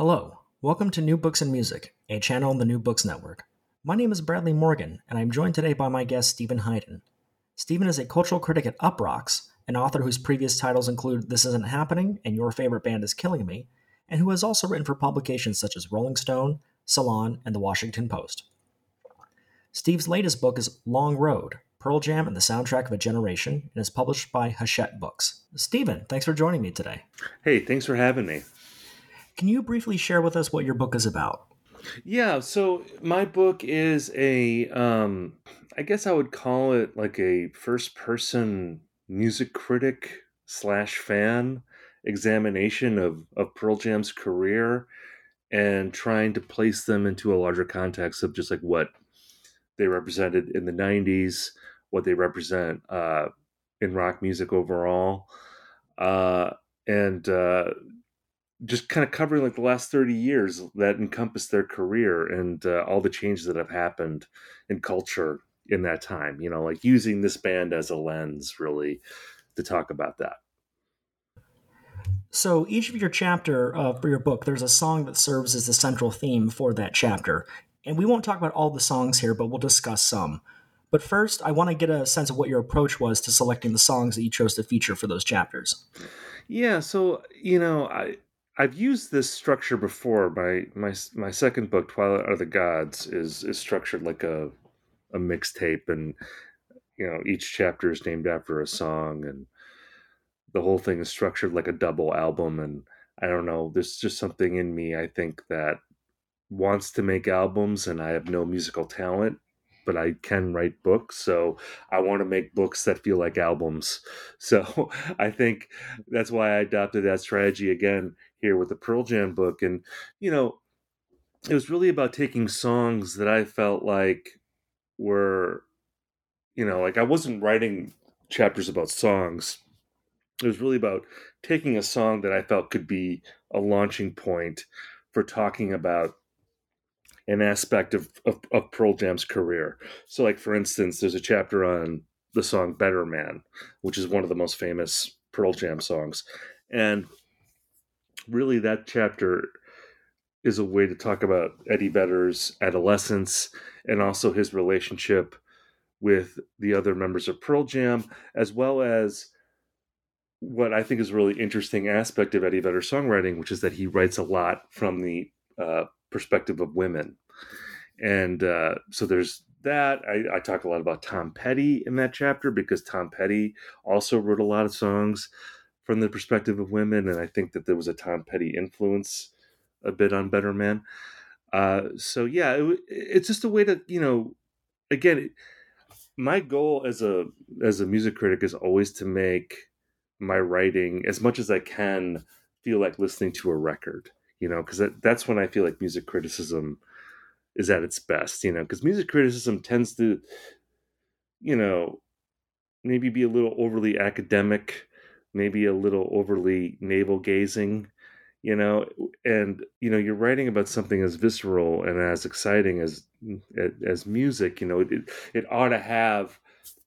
Hello, welcome to New Books and Music, a channel on the New Books Network. My name is Bradley Morgan, and I'm joined today by my guest, Steven Hyden. Steven is a cultural critic at Uproxx, an author whose previous titles include This Isn't Happening and Your Favorite Band is Killing Me, and who has also written for publications such as Rolling Stone, Salon, and The Washington Post. Steve's latest book is Long Road Pearl Jam and the Soundtrack of a Generation, and is published by Hachette Books. Steven, thanks for joining me today. Hey, thanks for having me. Can you briefly share with us what your book is about? Yeah, so my book is a um I guess I would call it like a first person music critic slash fan examination of, of Pearl Jam's career and trying to place them into a larger context of just like what they represented in the 90s, what they represent uh, in rock music overall. Uh, and uh, just kind of covering like the last 30 years that encompass their career and uh, all the changes that have happened in culture in that time you know like using this band as a lens really to talk about that. So each of your chapter uh, for your book there's a song that serves as the central theme for that chapter. And we won't talk about all the songs here but we'll discuss some. But first i want to get a sense of what your approach was to selecting the songs that you chose to feature for those chapters. Yeah so you know i I've used this structure before. My my my second book, Twilight of the Gods, is is structured like a a mixtape, and you know each chapter is named after a song, and the whole thing is structured like a double album. And I don't know, there's just something in me I think that wants to make albums, and I have no musical talent, but I can write books. So I want to make books that feel like albums. So I think that's why I adopted that strategy again here with the Pearl Jam book. And, you know, it was really about taking songs that I felt like were, you know, like I wasn't writing chapters about songs. It was really about taking a song that I felt could be a launching point for talking about an aspect of, of, of Pearl Jam's career. So, like, for instance, there's a chapter on the song Better Man, which is one of the most famous Pearl Jam songs. And really that chapter is a way to talk about Eddie Vedder's adolescence and also his relationship with the other members of Pearl Jam, as well as what I think is a really interesting aspect of Eddie Vedder's songwriting, which is that he writes a lot from the uh, perspective of women. And uh, so there's that. I, I talk a lot about Tom Petty in that chapter because Tom Petty also wrote a lot of songs from the perspective of women, and I think that there was a Tom Petty influence a bit on Better Man. Uh, so yeah, it, it's just a way to you know, again, my goal as a as a music critic is always to make my writing as much as I can feel like listening to a record. You know, because that, that's when I feel like music criticism is at its best. You know, because music criticism tends to, you know, maybe be a little overly academic maybe a little overly navel gazing you know and you know you're writing about something as visceral and as exciting as as music you know it, it ought to have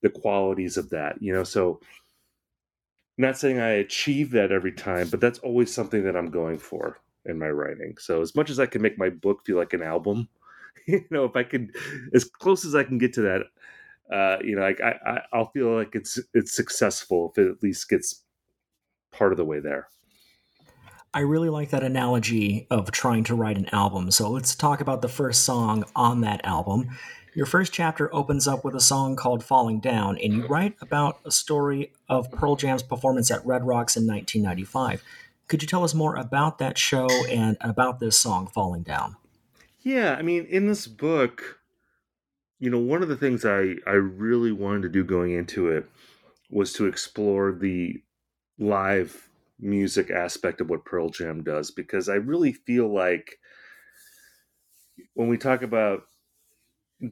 the qualities of that you know so not saying i achieve that every time but that's always something that i'm going for in my writing. So as much as i can make my book feel like an album you know if i can as close as i can get to that uh you know like i, I i'll feel like it's it's successful if it at least gets part of the way there. I really like that analogy of trying to write an album. So let's talk about the first song on that album. Your first chapter opens up with a song called Falling Down, and you write about a story of Pearl Jam's performance at Red Rocks in 1995. Could you tell us more about that show and about this song, Falling Down? Yeah, I mean, in this book, you know, one of the things I, I really wanted to do going into it was to explore the live music aspect of what Pearl Jam does because I really feel like when we talk about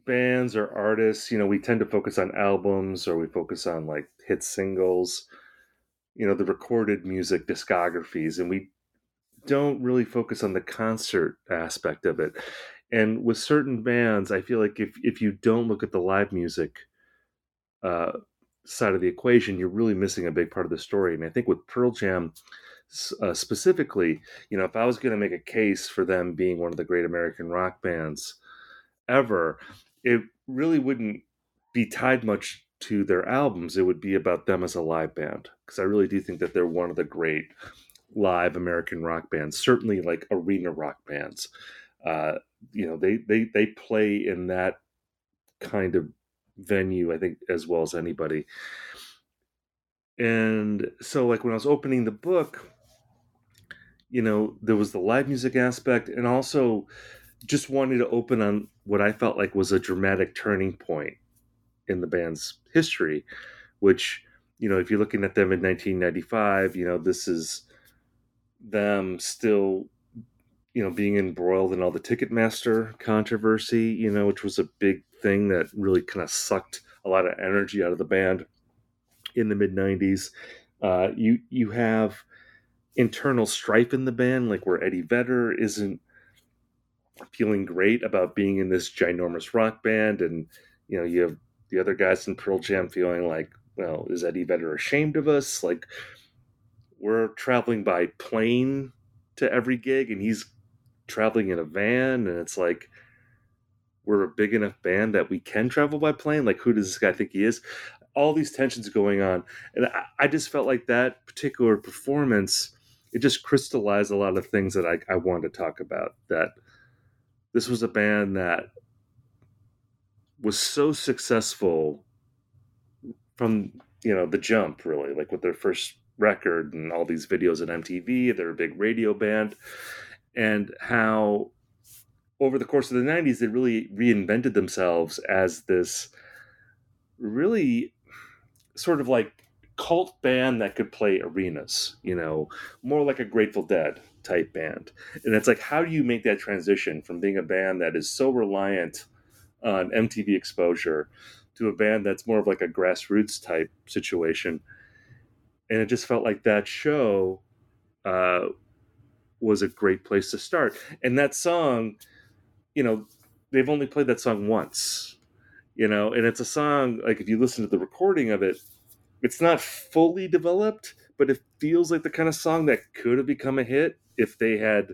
bands or artists, you know, we tend to focus on albums or we focus on like hit singles, you know, the recorded music discographies, and we don't really focus on the concert aspect of it. And with certain bands, I feel like if if you don't look at the live music uh, side of the equation, you're really missing a big part of the story. And I think with Pearl Jam uh, specifically, you know, if I was going to make a case for them being one of the great American rock bands ever, it really wouldn't be tied much to their albums. It would be about them as a live band because I really do think that they're one of the great live American rock bands, certainly like arena rock bands. Uh, you know, they they they play in that kind of venue, I think, as well as anybody. And so, like when I was opening the book, you know, there was the live music aspect, and also just wanted to open on what I felt like was a dramatic turning point in the band's history, which, you know, if you're looking at them in 1995, you know, this is them still, you know, being embroiled in all the Ticketmaster controversy, you know, which was a big thing that really kind of sucked a lot of energy out of the band in the mid 90s. Uh, you you have internal strife in the band, like where Eddie Vedder isn't feeling great about being in this ginormous rock band, and you know you have the other guys in Pearl Jam feeling like, well, is Eddie Vedder ashamed of us? Like we're traveling by plane to every gig, and he's traveling in a van, and it's like we're a big enough band that we can travel by plane. Like, who does this guy think he is? All these tensions going on, and I, I just felt like that particular performance it just crystallized a lot of things that I, I wanted to talk about. That this was a band that was so successful from you know the jump, really, like with their first record and all these videos on MTV. They're a big radio band, and how over the course of the 90s, they really reinvented themselves as this really sort of like cult band that could play arenas, you know, more like a Grateful Dead type band. And it's like, how do you make that transition from being a band that is so reliant on MTV exposure to a band that's more of like a grassroots type situation? And it just felt like that show uh, was a great place to start. And that song, you know, they've only played that song once, you know, and it's a song like if you listen to the recording of it, it's not fully developed, but it feels like the kind of song that could have become a hit if they had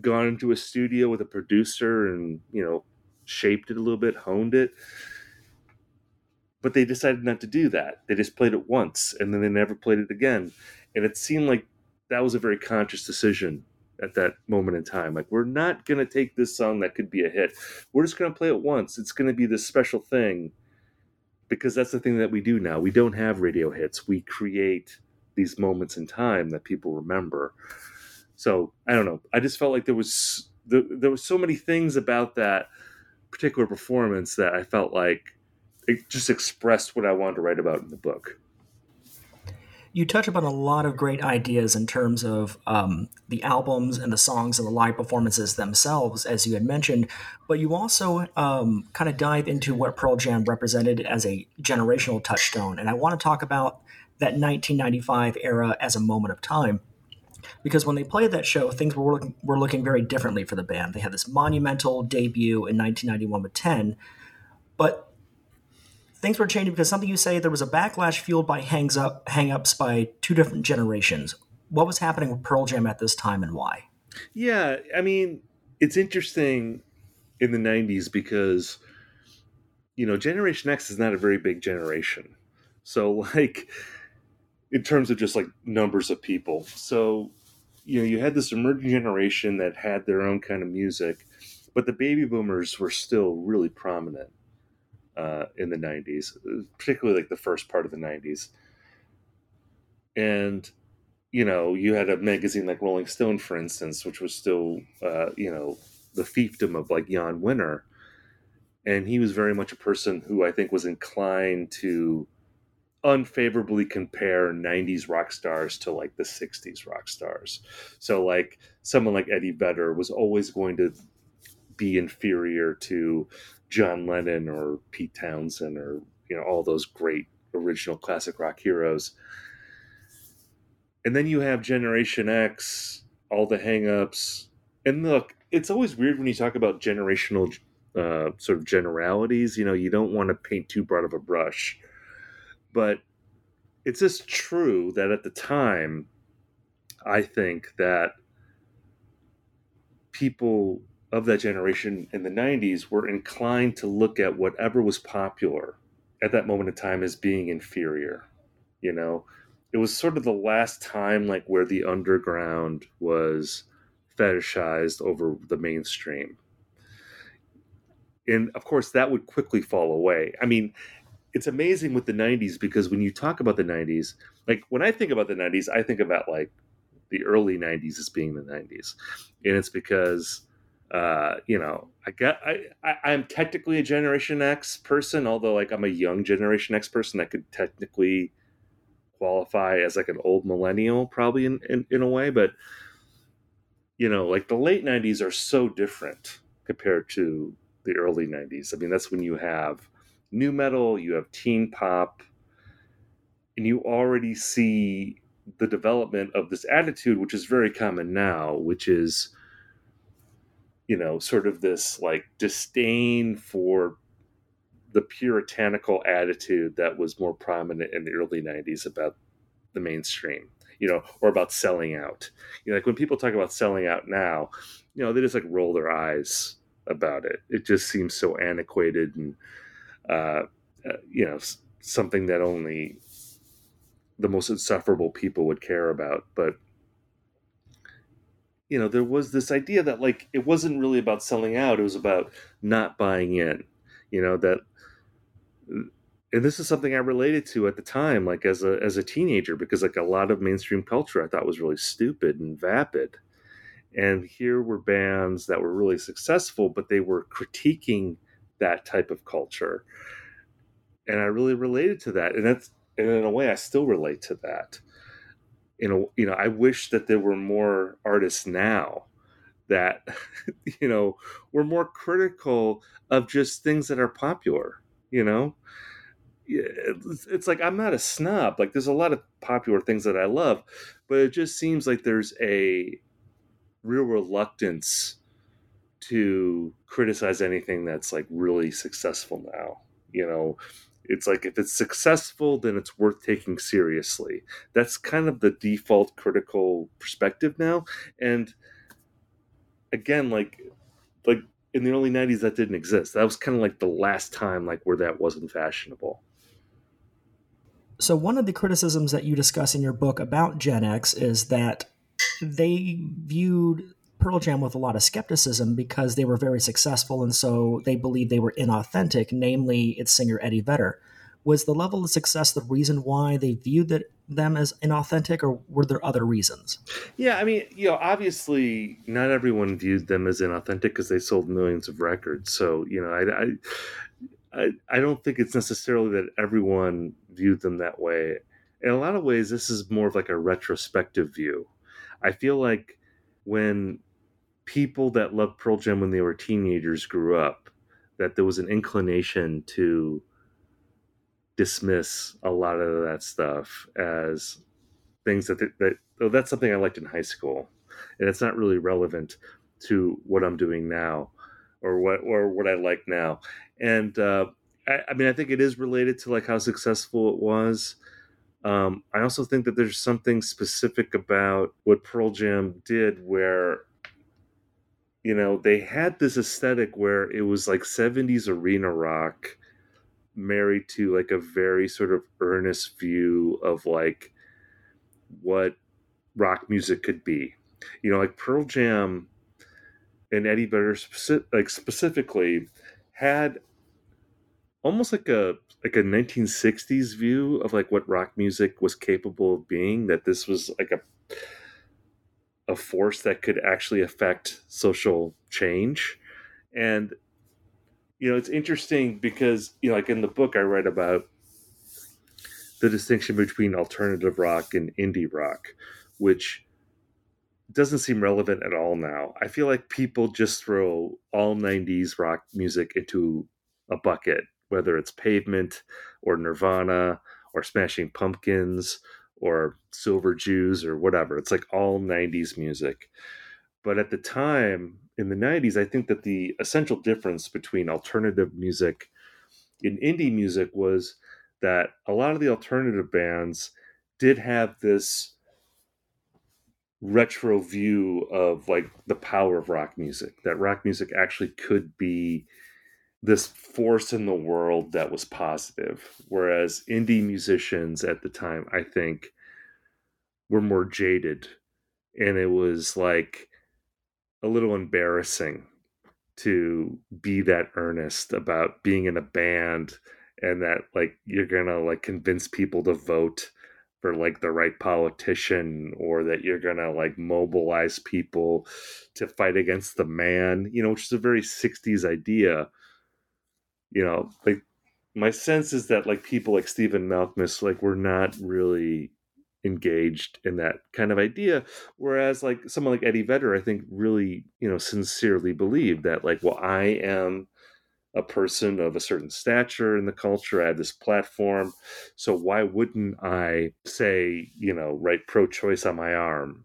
gone into a studio with a producer and, you know, shaped it a little bit, honed it. But they decided not to do that. They just played it once and then they never played it again. And it seemed like that was a very conscious decision at that moment in time. Like, we're not going to take this song that could be a hit. We're just going to play it once. It's going to be this special thing because that's the thing that we do now. We don't have radio hits. We create these moments in time that people remember. So I don't know. I just felt like there was there, there was so many things about that particular performance that I felt like it just expressed what I wanted to write about in the book you touch upon a lot of great ideas in terms of um, the albums and the songs and the live performances themselves, as you had mentioned, but you also um, kind of dive into what Pearl Jam represented as a generational touchstone. And I want to talk about that 1995 era as a moment of time. Because when they played that show, things were looking, were looking very differently for the band. They had this monumental debut in 1991 with 10, but things were changing because something you say there was a backlash fueled by hangs up hang-ups by two different generations. What was happening with Pearl Jam at this time and why? Yeah, I mean, it's interesting in the 90s because you know, Generation X is not a very big generation. So like in terms of just like numbers of people. So you know, you had this emerging generation that had their own kind of music, but the baby boomers were still really prominent uh, in the 90s, particularly like the first part of the 90s. And you know, you had a magazine like Rolling Stone, for instance, which was still, uh, you know, the fiefdom of like Jan Wenner. And he was very much a person who I think was inclined to unfavorably compare 90s rock stars to like the 60s rock stars. So, like, someone like Eddie Vedder was always going to be inferior to John Lennon or Pete Townshend or, you know, all those great original classic rock heroes. And then you have Generation X, all the hangups. And look, it's always weird when you talk about generational uh, sort of generalities. You know, you don't want to paint too broad of a brush. But it's just true that at the time, I think that people of that generation in the 90s were inclined to look at whatever was popular at that moment in time as being inferior. You know, it was sort of the last time like where the underground was fetishized over the mainstream. And of course, that would quickly fall away. I mean, it's amazing with the 90s because when you talk about the 90s, like when I think about the 90s, I think about like the early 90s as being the 90s. And it's because uh, you know, I got I, I I'm technically a Generation X person, although like I'm a young Generation X person that could technically qualify as like an old millennial, probably in, in, in a way, but you know, like the late '90s are so different compared to the early '90s. I mean, that's when you have nu metal, you have teen pop, and you already see the development of this attitude, which is very common now, which is you know, sort of this like disdain for the puritanical attitude that was more prominent in the early 90s about the mainstream, you know, or about selling out. You know, like when people talk about selling out now, you know, they just like roll their eyes about it. It just seems so antiquated and, uh, uh, you know, something that only the most insufferable people would care about. But you know, there was this idea that like it wasn't really about selling out; it was about not buying in. You know that, and this is something I related to at the time, like as a as a teenager, because like a lot of mainstream culture I thought was really stupid and vapid, and here were bands that were really successful, but they were critiquing that type of culture, and I really related to that, and that's and in a way I still relate to that you know you know i wish that there were more artists now that you know were more critical of just things that are popular you know? It's, like i'm not a snob. Like there's a lot of popular things that i love but it just seems like there's a real reluctance to criticize anything that's like really successful now you know it's like if it's successful then it's worth taking seriously. That's kind of the default critical perspective now. And again like like in the early 90s that didn't exist. That was kind of like the last time like where that wasn't fashionable. So one of the criticisms that you discuss in your book about gen x is that they viewed Pearl Jam with a lot of skepticism because they were very successful and so they believed they were inauthentic, namely its singer Eddie Vedder. Was the level of success the reason why they viewed that, them as inauthentic, or were there other reasons? Yeah, I mean, you know, obviously not everyone viewed them as inauthentic because they sold millions of records. So, you know, I, I, I, I don't think it's necessarily that everyone viewed them that way. In a lot of ways, this is more of like a retrospective view. I feel like when people that loved Pearl Jam when they were teenagers grew up, that there was an inclination to dismiss a lot of that stuff as things that that oh, that's something I liked in high school, and it's not really relevant to what I'm doing now, or what or what I like now. And uh, I, I mean, I think it is related to like how successful it was. Um, I also think that there's something specific about what Pearl Jam did where you know, they had this aesthetic where it was like 70s arena rock married to like a very sort of earnest view of like what rock music could be. You know, like Pearl Jam and Eddie Vedder like specifically had almost like a like a 1960s view of like what rock music was capable of being that this was like a a force that could actually affect social change. And you know, it's interesting because you know, like in the book I write about the distinction between alternative rock and indie rock, which doesn't seem relevant at all now. I feel like people just throw all 90s rock music into a bucket, whether it's Pavement or Nirvana or Smashing Pumpkins or Silver Jews or whatever. It's like all 90s music. But at the time in the 90s, I think that the essential difference between alternative music and indie music was that a lot of the alternative bands did have this retro view of like the power of rock music that rock music actually could be this force in the world that was positive whereas indie musicians at the time i think were more jaded. And it was like a little embarrassing to be that earnest about being in a band and that like you're gonna like convince people to vote for like the right politician or that you're gonna like mobilize people to fight against the man you know which is a very 60s idea you know like my sense is that like people like stephen malkmus like were not really engaged in that kind of idea whereas like someone like eddie vedder i think really you know sincerely believed that like well i am a person of a certain stature in the culture. I had this platform. So why wouldn't I say, you know, write pro choice on my arm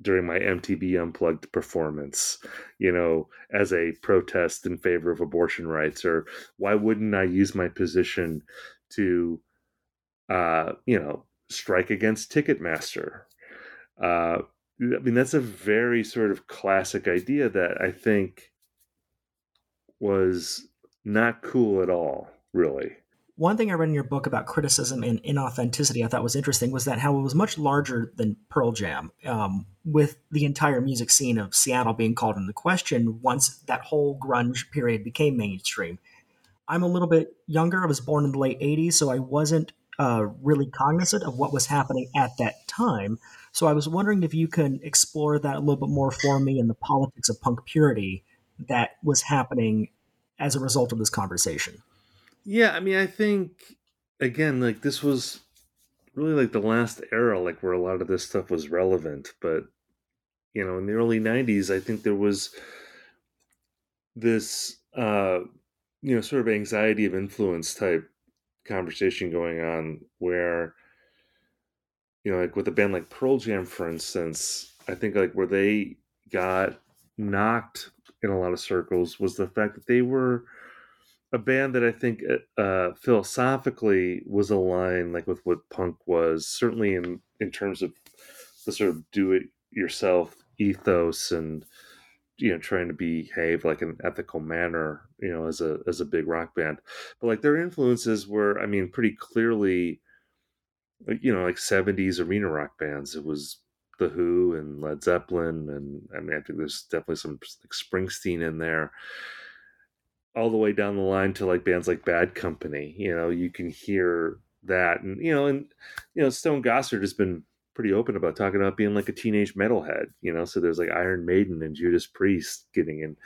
during my MTV Unplugged performance, you know, as a protest in favor of abortion rights? Or why wouldn't I use my position to, uh, you know, strike against Ticketmaster? Uh, I mean, that's a very sort of classic idea that I think was not cool at all, really. One thing I read in your book about criticism and inauthenticity I thought was interesting was that how it was much larger than Pearl Jam, um, with the entire music scene of Seattle being called into question once that whole grunge period became mainstream. I'm a little bit younger. I was born in the late 80s, so I wasn't uh, really cognizant of what was happening at that time. So I was wondering if you can explore that a little bit more for me in the politics of punk purity that was happening as a result of this conversation. Yeah, I mean, I think again, like this was really like the last era, like where a lot of this stuff was relevant. But you know, in the early '90s, I think there was this, uh, you know, sort of anxiety of influence type conversation going on, where you know, like with a band like Pearl Jam, for instance, I think like where they got knocked in a lot of circles was the fact that they were a band that I think uh, philosophically was aligned like with what punk was, certainly in in terms of the sort of do it yourself ethos and you know trying to behave like an ethical manner you know as a as a big rock band but like their influences were i mean pretty clearly you know like 70s arena rock bands it was the Who and Led Zeppelin, and I mean, I think there's definitely some like Springsteen in there. All the way down the line to like bands like Bad Company, you know, you can hear that, and you know, and you know, Stone Gossard has been pretty open about talking about being like a teenage metalhead, you know. So there's like Iron Maiden and Judas Priest getting in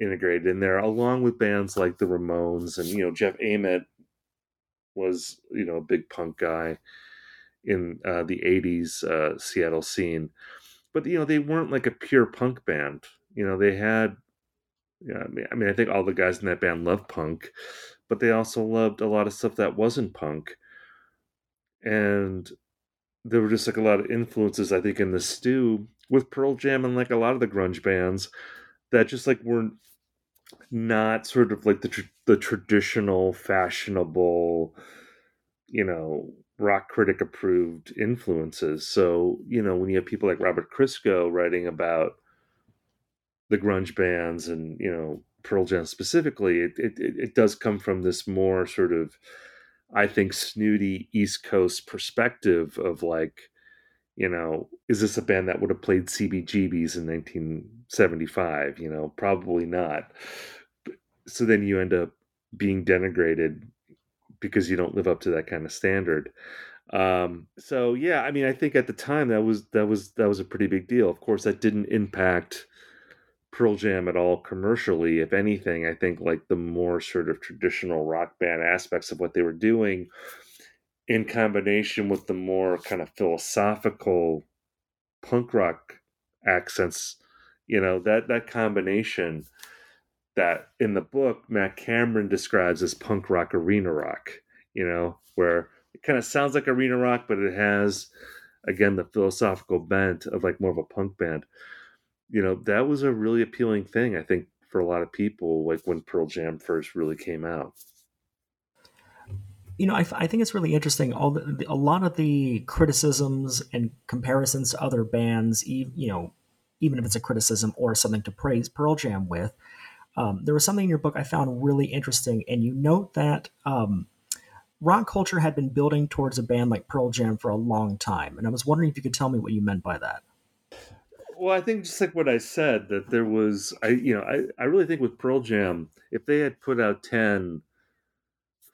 integrated in there, along with bands like the Ramones and you know Jeff Ament was you know a big punk guy in uh, the 80s uh, Seattle scene. But, you know, they weren't like a pure punk band. You know, they had, know, I, mean, I mean, I think all the guys in that band loved punk, but they also loved a lot of stuff that wasn't punk. And there were just like a lot of influences, I think, in the stew with Pearl Jam and like a lot of the grunge bands that just like weren't not sort of like the tr- the traditional fashionable you know rock critic approved influences. So, you know, when you have people like Robert Christgau writing about the grunge bands and, you know, Pearl Jam specifically, it, it, it does come from this more sort of, I think, snooty East Coast perspective of like, you know, is this a band that would have played CBGBs in 1975? You know, probably not. So then you end up being denigrated because you don't live up to that kind of standard. Um, so yeah, I mean, I think at the time that was that was that was a pretty big deal. Of course, that didn't impact Pearl Jam at all commercially. If anything, I think like the more sort of traditional rock band aspects of what they were doing, in combination with the more kind of philosophical punk rock accents, you know that that combination that in the book Matt Cameron describes as punk rock arena rock. You know where it kind of sounds like arena rock, but it has again the philosophical bent of like more of a punk band. You know, that was a really appealing thing, I think, for a lot of people, like when Pearl Jam first really came out. You know, I, I think it's really interesting. All the, a lot of the criticisms and comparisons to other bands, you know, even if it's a criticism or something to praise Pearl Jam with, um, there was something in your book I found really interesting, and you note that um, rock culture had been building towards a band like Pearl Jam for a long time, and I was wondering if you could tell me what you meant by that. Well, I think just like what I said, that there was, I you know, I, I really think with Pearl Jam, if they had put out 10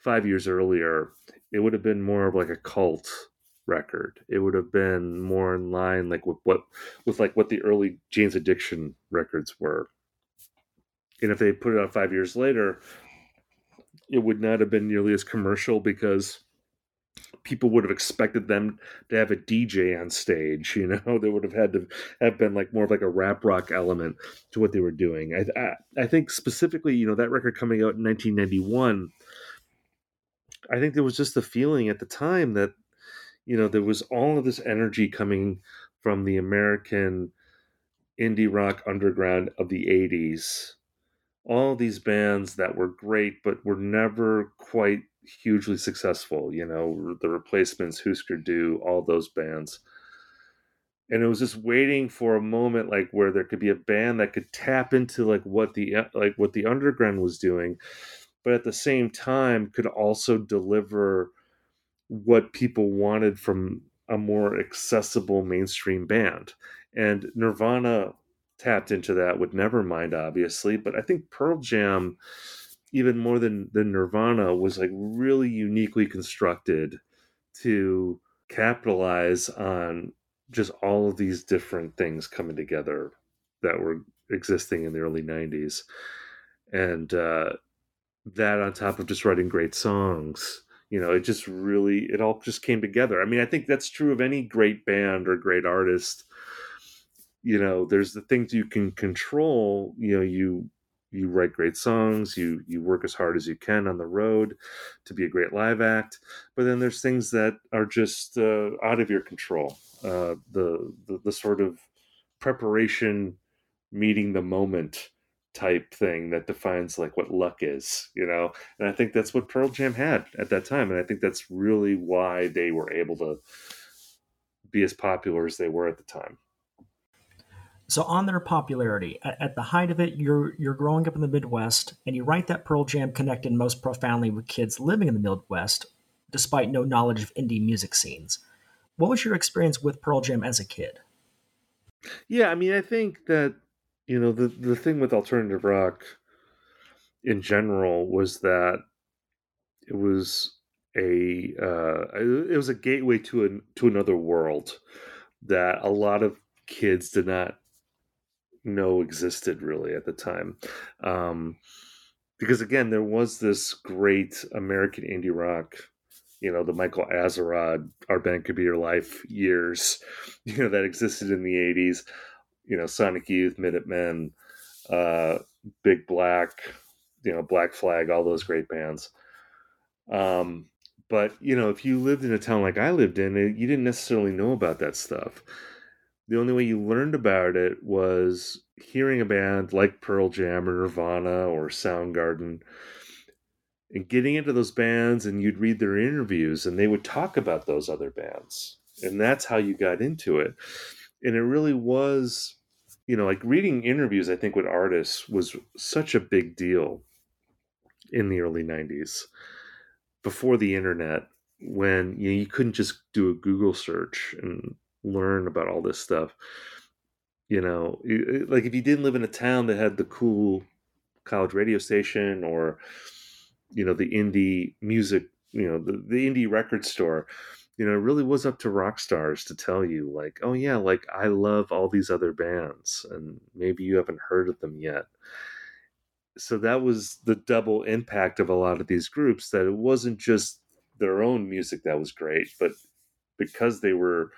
five years earlier, it would have been more of like a cult record. It would have been more in line like with what with like what the early Jane's Addiction records were. And if they put it out five years later, it would not have been nearly as commercial because people would have expected them to have a DJ on stage. You know, they would have had to have been like more of like a rap rock element to what they were doing. I, I, I think specifically, you know, that record coming out in 1991. I think there was just the feeling at the time that, you know, there was all of this energy coming from the American indie rock underground of the 80s all these bands that were great but were never quite hugely successful you know the replacements husker du all those bands. And it was just waiting for a moment like where there could be a band that could tap into like what the uh, like what the underground was doing but at the same time could also deliver what people wanted from a more accessible mainstream band. And nirvana tapped into that with Nevermind, obviously, but I think Pearl Jam, even more than than Nirvana, was like really uniquely constructed to capitalize on just all of these different things coming together that were existing in the early 90s and uh, that on top of just writing great songs you know it just really it all just came together. I mean i think that's true of any great band or great artist. You know there's the things you can control you know you you write great songs you you work as hard as you can on the road to be a great live act but then there's things that are just uh, out of your control. Uh, the, the the sort of preparation meeting the moment type thing that defines like what luck is you know? And i think that's what pearl jam had at that time and i think that's really why they were able to be as popular as they were at the time so on their popularity, at the height of it, you're you're growing up in the Midwest, and you write that Pearl Jam connected most profoundly with kids living in the Midwest, despite no knowledge of indie music scenes. What was your experience with Pearl Jam as a kid? Yeah, I mean, I think that you know the the thing with alternative rock in general was that it was a uh, it was a gateway to an to another world that a lot of kids did not know existed really at the time. Um, because again, there was this great American indie rock, you know, the Michael Azerrad, Our Band Could Be Your Life years, you know, that existed in the 80s, you know, Sonic Youth, Minutemen, uh, Big Black, you know, Black Flag, all those great bands. Um, but, you know, if you lived in a town like I lived in, you didn't necessarily know about that stuff the only way you learned about it was hearing a band like Pearl Jam or Nirvana or Soundgarden and getting into those bands and you'd read their interviews and they would talk about those other bands. And that's how you got into it. And it really was, you know, like reading interviews, I think, with artists was such a big deal in the early 90s before the internet when you, know, you couldn't just do a Google search and learn about all this stuff. You know, uh, like if you didn't live in a town that had the cool college radio station or, you know, the indie music, you know, the, the indie record store, you know, it really was up to rock stars to tell you, like, oh yeah, like I love all these other bands, and maybe you haven't heard of them yet. So that was the double impact of a lot of these groups that it wasn't just their own music that was great, but because they were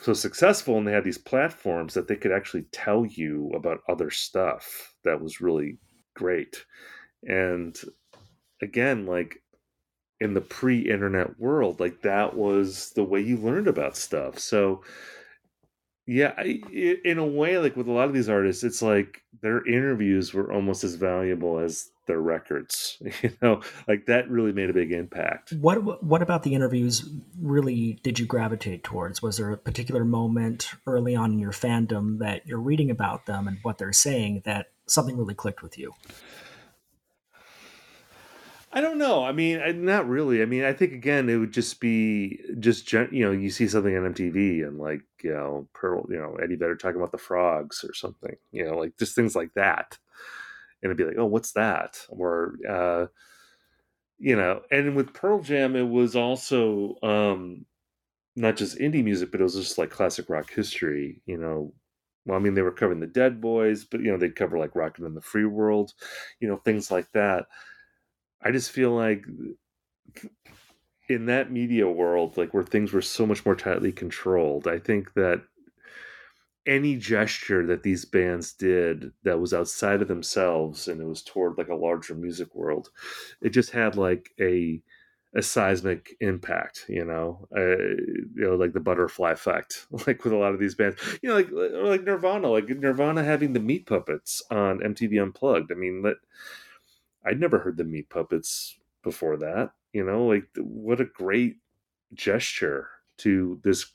so successful and they had these platforms that they could actually tell you about other stuff that was really great. And again, like in the pre-internet world, like that was the way you learned about stuff. So yeah, I, in a way, like with a lot of these artists, it's like their interviews were almost as valuable as their records. You know, like that really made a big impact. What What about the interviews? Really, did you gravitate towards? Was there a particular moment early on in your fandom that you're reading about them and what they're saying that something really clicked with you? I don't know. I mean, not really. I mean, I think again, it would just be just you know, you see something on MTV and like you know, Pearl, you know, Eddie Vedder talking about the frogs or something. You know, like just things like that, and it'd be like, oh, what's that? Or uh, you know, and with Pearl Jam, it was also um, not just indie music, but it was just like classic rock history. You know, well, I mean, they were covering the Dead Boys, but you know, they'd cover like Rockin' in the Free World, you know, things like that I just feel like in that media world, like where things were so much more tightly controlled, I think that any gesture that these bands did that was outside of themselves and it was toward like a larger music world, it just had like a a seismic impact, you know, uh, you know, like the butterfly effect, like with a lot of these bands, you know, like like Nirvana, like Nirvana having the Meat Puppets on MTV Unplugged. I mean, that I'd never heard the Meat Puppets before that. You know, like what a great gesture to this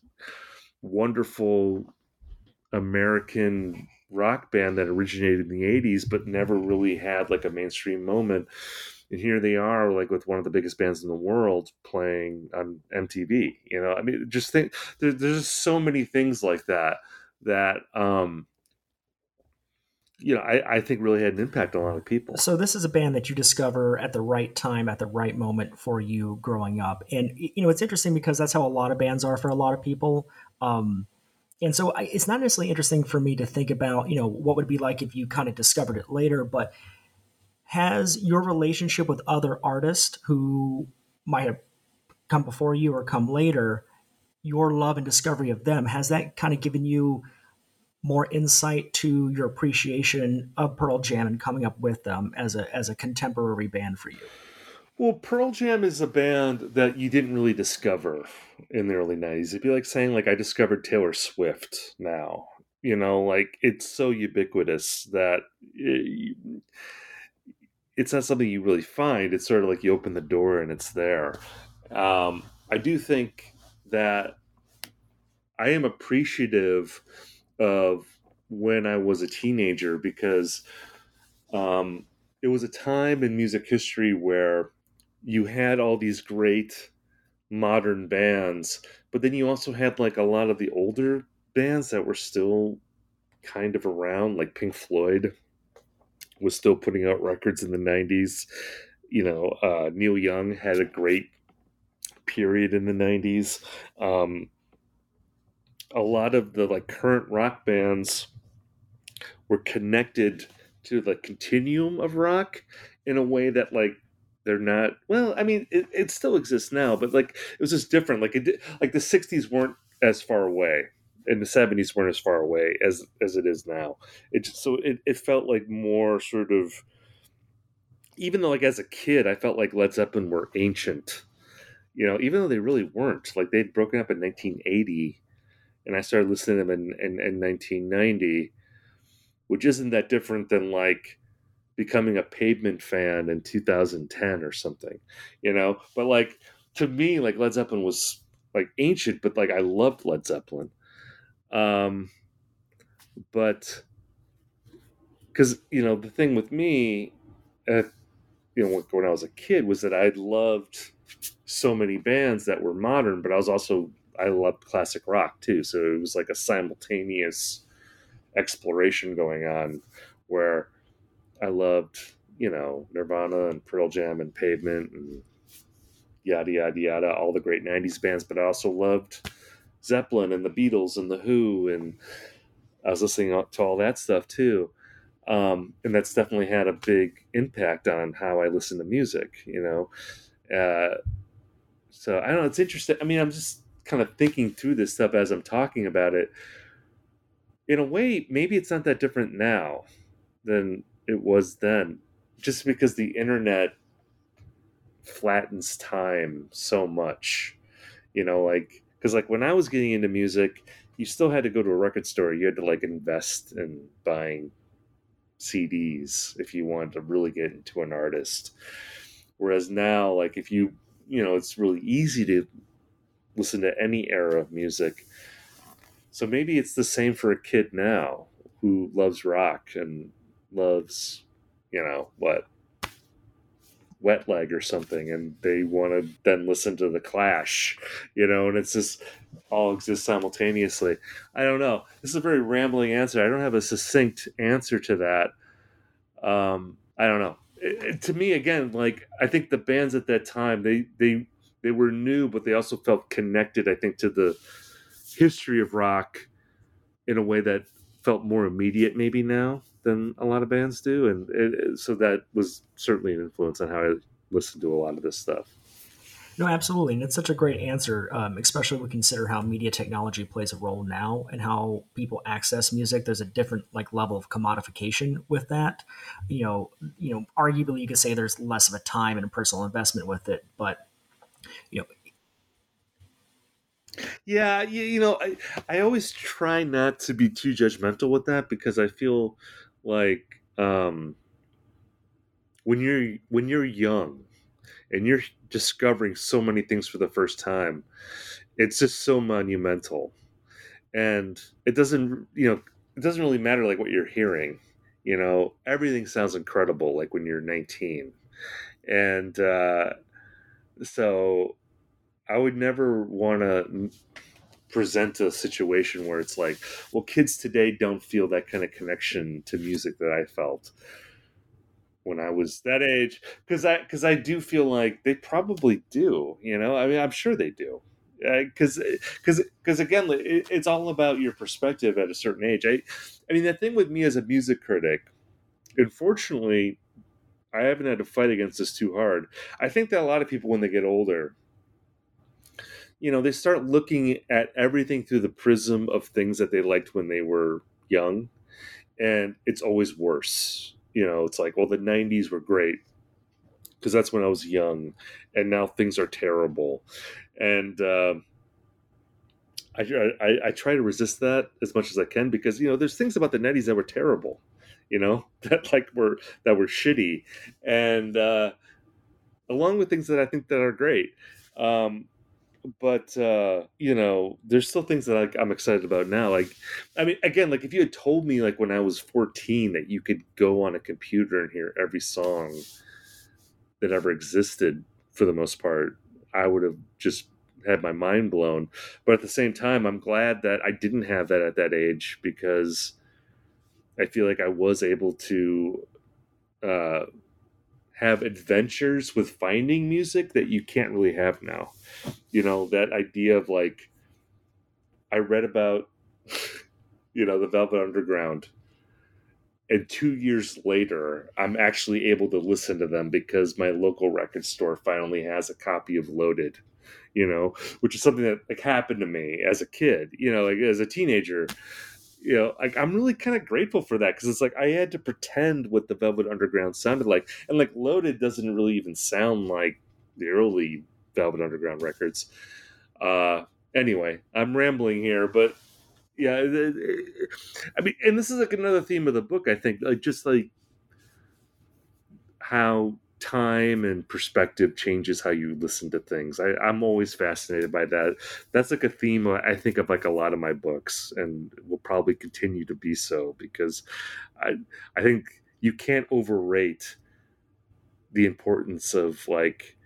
wonderful American rock band that originated in the 80s but never really had like a mainstream moment and here they are like with one of the biggest bands in the world playing on MTV you know I mean just think there, there's so many things like that that um you know, I, I think really had an impact on a lot of people. So this is a band that you discover at the right time, at the right moment for you growing up, and you know it's interesting because that's how a lot of bands are for a lot of people. Um, and so I, it's not necessarily interesting for me to think about, you know, what would be like if you kind of discovered it later, but has your relationship with other artists who might have come before you or come later, your love and discovery of them, has that kind of given you more insight to your appreciation of Pearl Jam and coming up with them as a as a contemporary band for you? Well, Pearl Jam is a band that you didn't really discover in the early 90s. It'd be like saying like I discovered Taylor Swift now. You know, like it's so ubiquitous that it, it's not something you really find. It's sort of like you open the door and it's there. Um, I do think that I am appreciative of when I was a teenager because um, it was a time in music history where you had all these great modern bands, but then you also had like a lot of the older bands that were still kind of around, like Pink Floyd was still putting out records in the 90s. You know, uh, Neil Young had a great period in the 90s. Um, a lot of the like current rock bands were connected to the continuum of rock in a way that like they're not well i mean it, it still exists now but like it was just different. Like it like the 60s weren't as far away and the 70s weren't as far away as as it is now. It just, so it, it felt like more sort of even though like as a kid i felt like led zeppelin were ancient you know even though they really weren't. Like they'd broken up in 1980 and I started listening to them in, in, in 1990, which isn't that different than like becoming a pavement fan in 2010 or something, you know? But like to me, like Led Zeppelin was like ancient, but like I loved Led Zeppelin. Um, but because you know the thing with me, uh, you know, when I was a kid was that I loved so many bands that were modern, but I was also I loved classic rock too. So it was like a simultaneous exploration going on where I loved, you know, Nirvana and Pearl Jam and Pavement and yada yada yada, all the great '90s bands. But I also loved Zeppelin and the Beatles and the Who, and I was listening to all that stuff too. Um, and that's definitely had a big impact on how I listen to music. You know, uh, so I don't know. It's interesting. I mean, I'm just kind of thinking through this stuff as I'm talking about it. In a way, maybe it's not that different now than it was then, just because the internet flattens time so much. You know, like because like when I was getting into music, you still had to go to a record store. You had to like invest in buying CDs if you wanted to really get into an artist. Whereas now, like if you you know, it's really easy to listen to any era of music. So maybe it's the same for a kid now who loves rock and loves, you know, what? Wet leg or something and they want to then listen to the clash you know and it's just all exists simultaneously. I don't know. This is a very rambling answer. I don't have a succinct answer to that. Um i don't know. It, it, to me again like i think the bands at that time they they they were new but they also felt connected i think to the history of rock in a way that felt more immediate maybe now than a lot of bands do, and it, so that was certainly an influence on how I listened to a lot of this stuff. No, absolutely, and it's such a great answer, um, especially when we consider how media technology plays a role now and how people access music. There's a different like level of commodification with that. You know, you know, arguably you could say there's less of a time and a personal investment with it, but you know, yeah, you, you know, I I always try not to be too judgmental with that because I feel like um, when you're when you're young and you're discovering so many things for the first time it's just so monumental. And it doesn't you know it doesn't really matter like what you're hearing you know everything sounds incredible like when you're 19 and uh, so i would never want to present a situation where it's like, well, kids today don't feel that kind of connection to music that I felt when I was that age. Because I because I do feel like they probably do. You know, I mean, I'm sure they do. Because because eh, because again, it, it's all about your perspective at a certain age. I I mean, the thing with me as a music critic, unfortunately. I haven't had to fight against this too hard. I think that a lot of people, when they get older, you know, they start looking at everything through the prism of things that they liked when they were young, and it's always worse. You know, it's like, well, the 90s were great because that's when I was young, and now things are terrible. And, uh, I, I, I, try to resist that as much as I can because you know there's things about the 90s that were terrible, you know that like were that were shitty, and uh, along with things that I think that are great. Um, but uh, you know, there's still things that I, I'm excited about now. Like, I mean, again, like if you had told me like when I was 14 that you could go on a computer and hear every song that ever existed for the most part, I would have just had my mind blown. But at the same time, I'm glad that I didn't have that at that age because I feel like I was able to uh, have adventures with finding music that you can't really have now. You know, that idea of like, I read about, you know, the Velvet Underground. And two years later, I'm actually able to listen to them because my local record store finally has a copy of Loaded, you know, which is something that like happened to me as a kid, you know, like as a teenager you know, like I'm really kind of grateful for that because it's like I had to pretend what the Velvet Underground sounded like, and like Loaded doesn't really even sound like the early Velvet Underground records. Uh, anyway, I'm rambling here, but yeah, I mean, and this is like another theme of the book. I think, like just like how time and perspective changes how you listen to things. I, I'm always fascinated by that. That's like a theme uh, I think of like a lot of my books, and will probably continue to be so because I I think you can't overrate the importance of like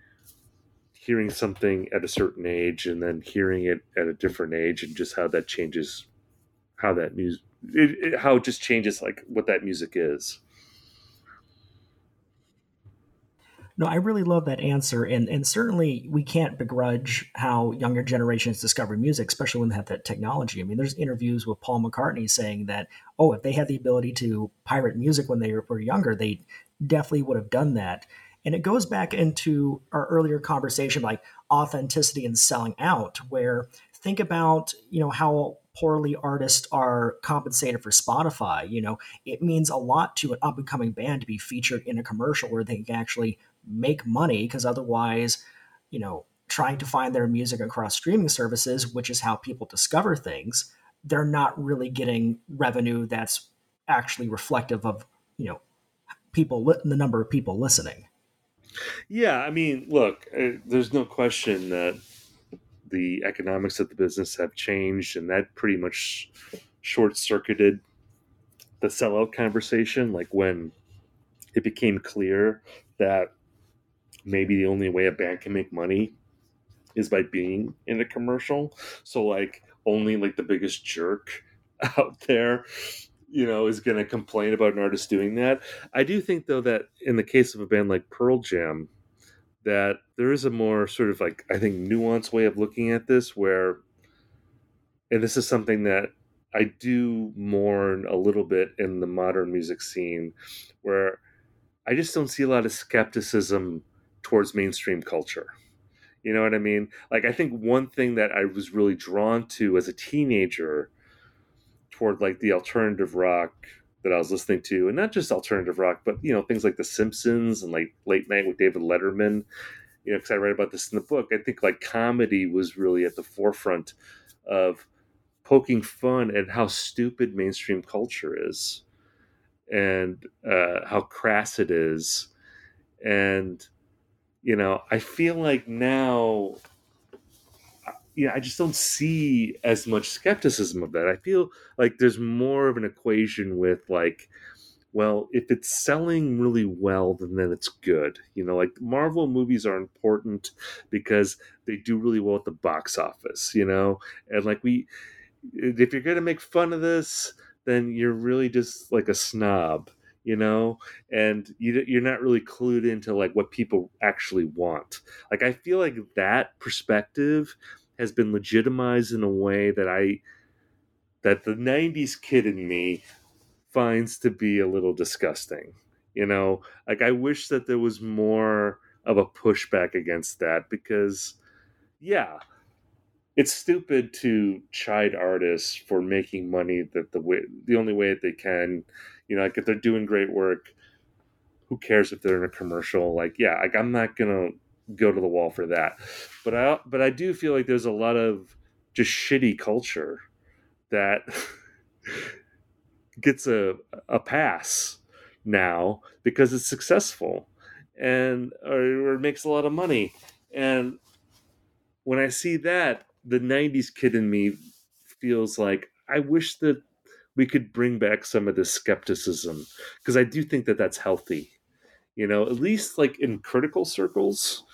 hearing something at a certain age and then hearing it at a different age and just how that changes how that music it, it, how it just changes like what that music is No, I really love that answer, and and certainly we can't begrudge how younger generations discover music, especially when they have that technology. I mean, there's interviews with Paul McCartney saying that, oh, if they had the ability to pirate music when they were younger, they definitely would have done that. And it goes back into our earlier conversation, like authenticity and selling out, where think about you know how poorly artists are compensated for Spotify. You know, it means a lot to an up and coming band to be featured in a commercial where they can actually make money because otherwise, you know, trying to find their music across streaming services, which is how people discover things, they're not really getting revenue that's actually reflective of, you know, people, the number of people listening. Yeah, I mean, look, uh, there's no question that the economics of the business have changed, and that pretty much short circuited the sellout conversation. Like when it became clear that maybe the only way a band can make money is by being in a commercial. So like only like the biggest jerk out there, you know, is going to complain about an artist doing that. I do think though that in the case of a band like Pearl Jam, that there is a more sort of like I think nuanced way of looking at this where and this is something that I do mourn a little bit in the modern music scene where I just don't see a lot of skepticism towards mainstream culture. You know what I mean? Like, I think one thing that I was really drawn to as a teenager toward like the alternative rock that I was listening to, and not just alternative rock, but you know things like The Simpsons and like Late Night with David Letterman. You know, because I read about this in the book. I think like comedy was really at the forefront of poking fun at how stupid mainstream culture is, and uh, how crass it is, and you know, I feel like now, uh, you know, I just don't see as much skepticism of that. I feel like there's more of an equation with like, well, if it's selling really well, then then it's good. You know, like Marvel movies are important because they do really well at the box office. You know, and like we, if you're gonna make fun of this, then you're really just like a snob you know? And you, you're not really clued into like what people actually want. Like i feel like that perspective has been legitimized in a way that i that the 90s kid in me finds to be a little disgusting you know? Like i wish that there was more of a pushback against that because yeah it's stupid to chide artists for making money that the way the only way that they can you know, like if they're doing great work, who cares if they're in a commercial? Like, yeah, like I'm not gonna go to the wall for that. But I but I do feel like there's a lot of just shitty culture that gets a a pass now because it's successful and or, or makes a lot of money. And when I see that, the '90s kid in me feels like I wish that we could bring back some of this skepticism because I do think that that's healthy. You know, at least like in critical circles,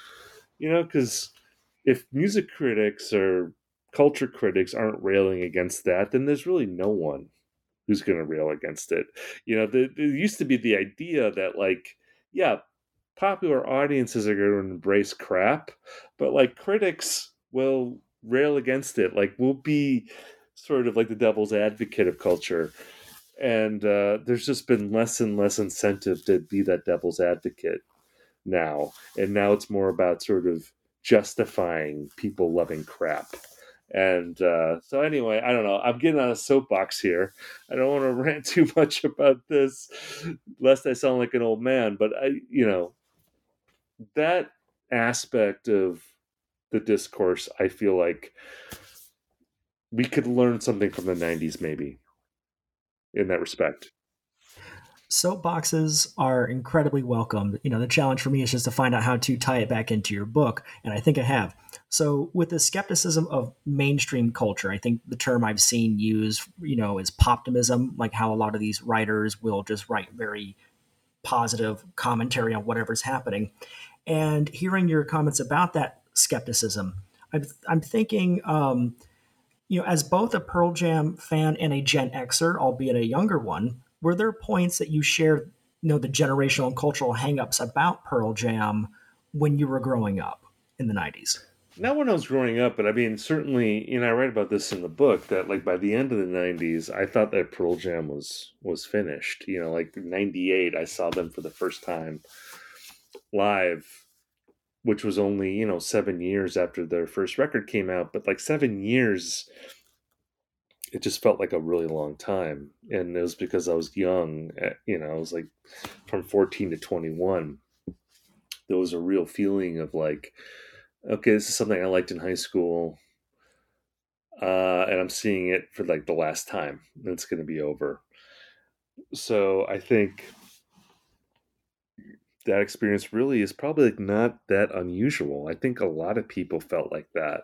you know, because if music critics or culture critics aren't railing against that, then there's really no one who's going to rail against it. You know, there, there used to be the idea that, like, yeah, popular audiences are going to embrace crap, but like critics will rail against it. Like, we'll be sort of like the devil's advocate of culture. And uh, there's just been less and less incentive to be that devil's advocate now. And now it's more about sort of justifying people loving crap. And uh, so, anyway, I don't know. I'm getting on a soapbox here. I don't want to rant too much about this, lest I sound like an old man. But I, you know, that aspect of the discourse, I feel like we could learn something from the 90s maybe in that respect. Soapboxes are incredibly welcome. You know the challenge for me is just to find out how to tie it back into your book and i think i have. So with the skepticism of mainstream culture i think the term i've seen used you know is poptimism like how a lot of these writers will just write very positive commentary on whatever's happening. And hearing your comments about that skepticism i'm, I'm thinking um, you know, as both a Pearl Jam fan and a Gen Xer, albeit a younger one, were there points that you shared you know the generational and cultural hangups about Pearl Jam when you were growing up in the 90s? Not when I was growing up, but I mean, certainly, you know, I write about this in the book that, like, by the end of the '90s, I thought that Pearl Jam was was finished. You know, like '98, I saw them for the first time live, which was only you know seven years after their first record came out. But like seven years, it just felt like a really long time, and it was because I was young. eh, You know, I was like from 14 to 21. There was a real feeling of like okay, this is something I liked in high school, uh, and I'm seeing it for like the last time. And it's going to be over. So I think that experience really is probably like not that unusual. I think a lot of people felt like that.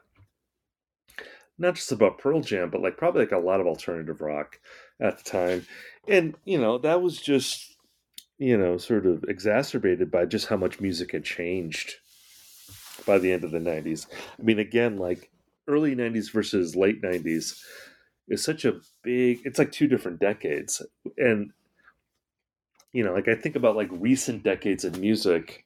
Not just about Pearl Jam, but like probably like a lot of alternative rock at the time. And, you know, that was just, you know, sort of exacerbated by just how much music had changed by the end of the 90s. I mean, again, like early 90s versus late 90s is such a big, it's like two different decades. And, you know, like I think about like recent decades of music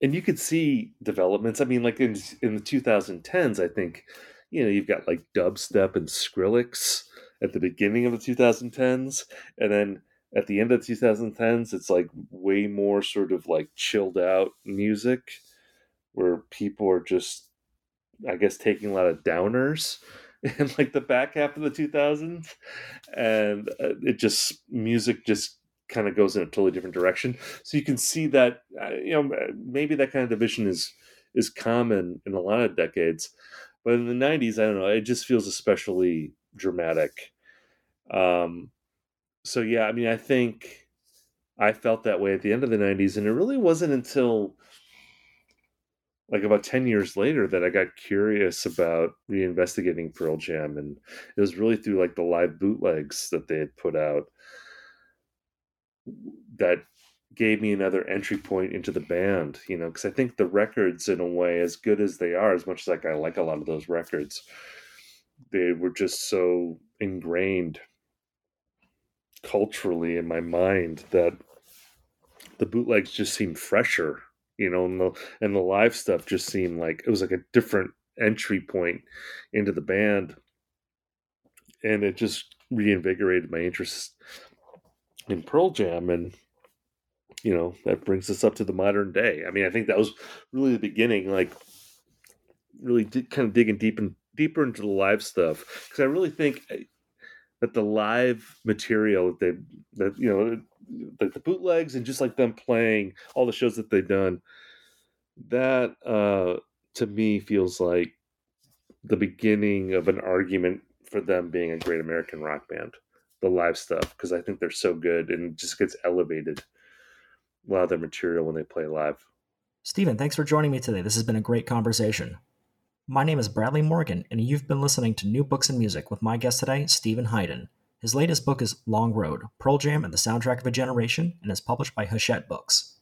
and you could see developments. I mean, like in, in the 2010s, I think, you know, you've got like dubstep and Skrillex at the beginning of the 2010s. And then at the end of the 2010s, it's like way more sort of like chilled out music where people are just i guess taking a lot of downers in like the back half of the 2000s and uh, it just music just kind of goes in a totally different direction so you can see that uh, you know maybe that kind of division is is common in a lot of decades but in the 90s i don't know it just feels especially dramatic um so yeah i mean i think i felt that way at the end of the 90s and it really wasn't until like about 10 years later that I got curious about reinvestigating Pearl Jam. And it was really through like the live bootlegs that they had put out that gave me another entry point into the band, you know, because I think the records, in a way, as good as they are, as much as like I like a lot of those records, they were just so ingrained culturally in my mind that the bootlegs just seemed fresher you know, and the and the live stuff just seemed like it was like a different entry point into the band, and it just reinvigorated my interest in Pearl Jam, and you know that brings us up to the modern day. I mean, I think that was really the beginning, like really kind of digging deep and deeper into the live stuff because I really think eh, that the live material that they that you know like the bootlegs and just like them playing all the shows that they've done that uh to me feels like the beginning of an argument for them being a great american rock band the live stuff because i think they're so good and just gets elevated a lot of their material when they play live Steven, thanks for joining me today. This has been a great conversation. My name is Bradley Morgan, and you've been listening to New Books and Music with my guest today, Steven Hyden. His latest book is Long Road Pearl Jam and the Soundtrack of a Generation, and is published by Hachette Books.